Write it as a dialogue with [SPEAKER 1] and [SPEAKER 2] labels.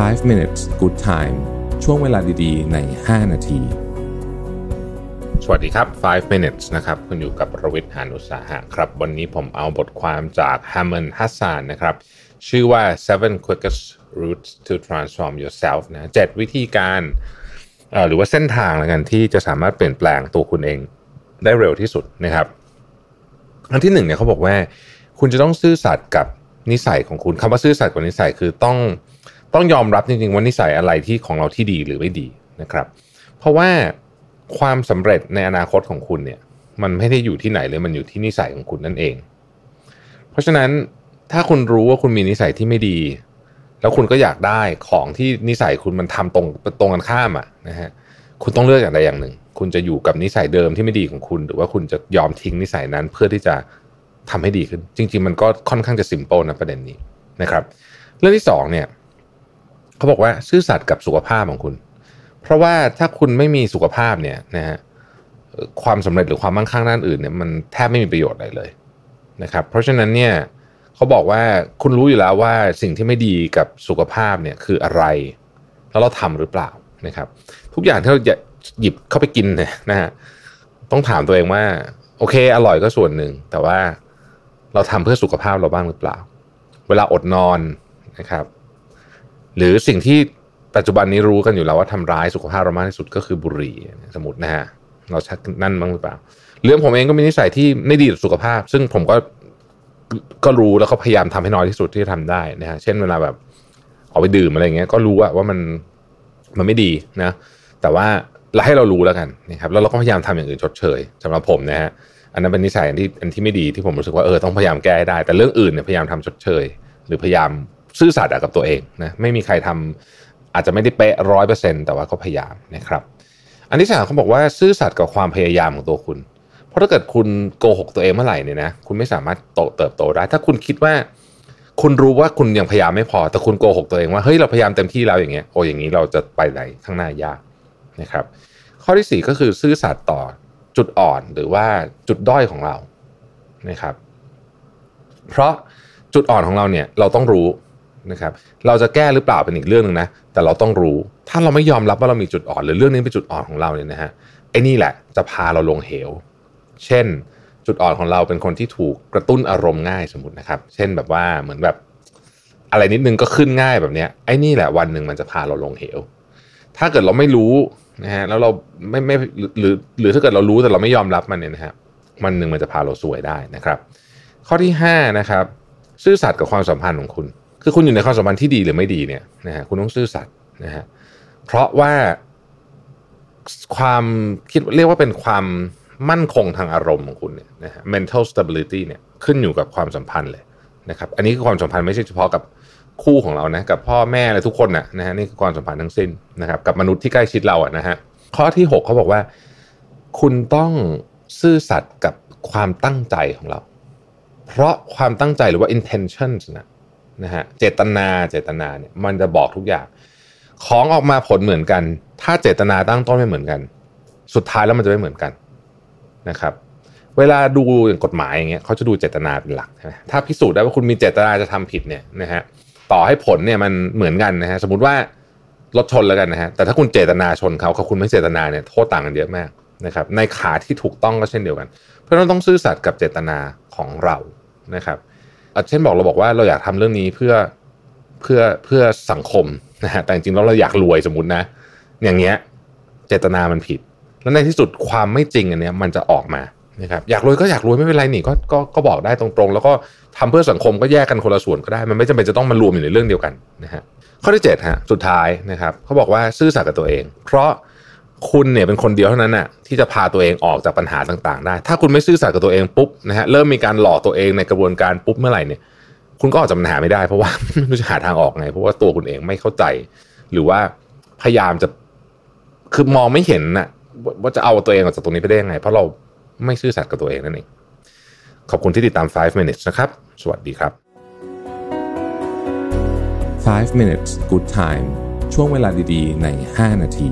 [SPEAKER 1] 5 minutes good time ช่วงเวลาดีๆ ใน 5 นาที
[SPEAKER 2] สวัสดีครับ 5 minutes นะครับ คุณอยู่กับประวิทย์หานุสาหะครับ วันนี้ผมเอาบทความจาก Haman Hassan นะครับ ชื่อว่า seven quickest routes to transform yourself นะเจ็ดวิธีการ หรือว่าเส้นทางแล้วกันที่จะสามารถเปลี่ยนแปลงตัวคุณเองได้เร็วที่สุดนะครับ อันที่หนึ่งเนี่ยเขาบอกว่า คุณจะต้องซื่อสัตย์กับนิสัยของคุณคำว่าซื่อสัตย์กับนิสัยคือต้อง ต้องยอมรับจริงๆว่านิสัยอะไรที่ของเราที่ดีหรือไม่ดีนะครับ เพราะว่าความสำเร็จในอนาคตของคุณเนี่ย มันไม่ได้อยู่ที่ไหนเลยมันอยู่ที่นิสัยของคุณนั่นเอง เพราะฉะนั้นถ้าคุณรู้ว่าคุณมีนิสัยที่ไม่ดี แล้วคุณก็อยากได้ของที่นิสัยคุณมันทำตรงตรงกันข้ามอะนะฮะคุณต้องเลือกอย่างใดอย่างหนึ่ง คุณจะอยู่กับนิสัยเดิมที่ไม่ดีของคุณ หรือว่าคุณจะยอมทิ้งนิสัยนั้นเพื่อที่จะทำให้ดีขึ้น จริง ๆ มันก็ค่อนข้างจะสิมเปิลนะประเด็นนี้นะครับ เรื่องที่สองเนี่ย เขาบอกว่าซื่อสัตย์กับสุขภาพของคุณ เพราะว่าถ้าคุณไม่มีสุขภาพเนี่ยนะฮะความสำเร็จหรือความมั่งคั่งด้านอื่นเนี่ยมันแทบไม่มีประโยชน์อะไรเลยนะครับเพราะฉะนั้นเนี่ยเขาบอกว่าคุณรู้อยู่แล้วว่าสิ่งที่ไม่ดีกับสุขภาพเนี่ยคืออะไร แล้วเราทำหรือเปล่านะครับ ทุกอย่างที่เราจะหยิบเข้าไปกินเนี่ยนะฮะต้องถามตัวเองว่า โอเค อร่อยก็ส่วนหนึ่ง แต่ว่าเราทำเพื่อสุขภาพเราบ้างหรือเปล่า เวลาอดนอนนะครับ หรือสิ่งที่ปัจจุบันนี้รู้กันอยู่แล้วว่าทำร้ายสุขภาพเรามากที่สุดก็คือบุหรี่สมมตินะฮะเราชักนั่นบ้างหรือเปล่า เรื่องผมเองก็มีนิสัยที่ไม่ดีต่อสุขภาพ ซึ่งผมก็ก็รู้แล้วก็พยายามทำให้น้อยที่สุดที่จะทำได้นะฮะเช่นเวลาแบบออกไปดื่มอะไรเงี้ยก็รู้ว่าว่ามันมันไม่ดีนะ แต่ว่าเราให้เรารู้แล้วกันนะครับแล้วเราก็พยายามทำอย่างอื่นชดเชยสำหรับผมนะฮะอันนั้นเป็นนิสัยอันที่อันที่ไม่ดีที่ผมรู้สึกว่าเออต้องพยายามแก้ให้ได้ แต่เรื่องอื่นเนี่ยพยายามทำชดเชย หรือพยายาม ซื่อสัตย์กับตัวเองนะไม่มีใครทำอาจจะไม่ได้เป๊ะร้อยเปอร์เซ็นแต่ว่าก็พยายามนะครับ อันที่สามเขาบอกว่าซื่อสัตย์กับความพยายามของตัวคุณ เพราะถ้าเกิดคุณโกหกตัวเองเมื่อไหร่เนี่ยนะคุณไม่สามารถโตเติบโตได้ ถ้าคุณคิดว่า คุณรู้ว่าคุณยังพยายามไม่พอ แต่คุณโกหกตัวเองว่าเฮ้ยเราพยายามเต็มที่แล้วอย่างเงี้ยโอ้อย่างนี้เราจะไปไหนข้างหน้ายากนะครับ ข้อที่สี่ก็คือซื่อสัตย์ต่อจุดอ่อนหรือว่าจุดด้อยของเรานะครับ เพราะจุดอ่อนของเราเนี่ยเราต้องรู้ นะครับเราจะแก้หรือเปล่าเป็นอีกเรื่องหนึ่งนะแต่เราต้องรู้ ถ้าเราไม่ยอมรับว่าเรามีจุดอ่อนหรือเรื่องนี้เป็นจุดอ่อนของเราเนี่ยนะฮะไอ้นี่แหละจะพาเราลงเหว เช่น จุดอ่อนของเราเป็นคนที่ถูกกระตุ้นอารมณ์ง่ายสมมตินะครับ เช่นแบบว่าเหมือนแบบอะไรนิดนึงก็ขึ้นง่ายแบบเนี้ยไอ้นี่แหละวันหนึ่งมันจะพาเราลงเหว ถ้าเกิดเราไม่รู้นะฮะแล้วเราไม่ไม่หรือหรือถ้าเกิดเรารู้แต่เราไม่ยอมรับมันเนี่ยนะฮะมันหนึ่งมันจะพาเราสวยได้นะครับ ข้อที่ห้านะครับ ซื่อสัตย์กับความสัมพันธ์ของคุณ คือคุณอยู่ในความสัมพันธ์ที่ดีหรือไม่ดีเนี่ยนะฮะคุณต้องซื่อสัตย์นะฮะเพราะว่าความคิดเรียกว่าเป็นความมั่นคงทางอารมณ์ของคุณเนี่ยนะฮะ mental stability เนี่ยขึ้นอยู่กับความสัมพันธ์เลยนะครับ อันนี้คือความสัมพันธ์ไม่ใช่เฉพาะกับคู่ของเรานะกับพ่อแม่อะไรทุกคนนะนะฮะนี่คือความสัมพันธ์ทั้งสิ้นนะครับ กับมนุษย์ที่ใกล้ชิดเราอะนะฮะข้อที่หกเขาบอกว่า คุณต้องซื่อสัตย์กับความตั้งใจของเรา เพราะความตั้งใจหรือว่า intentions นะ นะฮะเจตนาเจตนาเนี่ยมันจะบอกทุกอย่าง ของออกมาผลเหมือนกัน ถ้าเจตนาตั้งต้นไม่เหมือนกัน สุดท้ายแล้วมันจะไม่เหมือนกันนะครับ เวลาดูอย่างกฎหมายอย่างเงี้ยเขาจะดูเจตนาเป็นหลักใช่ไหมถ้าพิสูจน์ได้ว่าคุณมีเจตนาจะทำผิดเนี่ยนะฮะต่อให้ผลเนี่ยมันเหมือนกันนะฮะสมมติว่ารถชนแล้วกันนะฮะแต่ถ้าคุณเจตนาชนเขากับคุณไม่เจตนาเนี่ยโทษต่างกันเยอะมากนะครับในขาที่ถูกต้องก็เช่นเดียวกัน เพราะนั้นต้องซื่อสัตย์กับเจตนาของเรานะครับ เช่นบอกเราบอกว่าเราอยากทำเรื่องนี้เพื่อเพื่อเพื่อสังคมนะฮะแต่จริงๆแล้วเราอยากรวยสมมตินะ อย่างเงี้ยเจตนามันผิด แล้วในที่สุดความไม่จริงอันเนี้ยมันจะออกมานะครับอยากรวยก็อยากรวยไม่เป็นไรนี่ก็ก็ก็บอกได้ตรงๆ แล้วก็ทำเพื่อสังคมก็แยกกันคนละส่วนก็ได้ มันไม่จำเป็นจะต้องมารวมอยู่ในเรื่องเดียวกันนะฮะข้อที่7ฮะสุดท้ายนะครับเขาบอกว่าซื่อสัตย์กับตัวเอง เพราะ คุณเนี่ยเป็นคนเดียวเท่านั้นน่ะที่จะพาตัวเองออกจากปัญหาต่างๆ ได้ ถ้าคุณไม่ซื่อสัตย์กับตัวเองปุ๊บนะฮะเริ่มมีการหลอกตัวเองในกระบวนการปุ๊บเมื่อไหร่เนี่ย คุณก็ออกจากปัญหาไม่ได้เพราะว่าไม่รู้จะหาทางออกไง เพราะว่าตัวคุณเองไม่เข้าใจ หรือว่าพยายามจะคือมองไม่เห็นน่ะว่าจะเอาตัวเองออกจากตรงนี้ไปได้ยังไง เพราะเราไม่ซื่อสัตย์กับตัวเองนั่นเองขอบคุณที่ติดตาม 5 minutes นะครับ สวัสดีครับ
[SPEAKER 1] 5 minutes good time ช่วงเวลาดีๆ ใน 5 นาที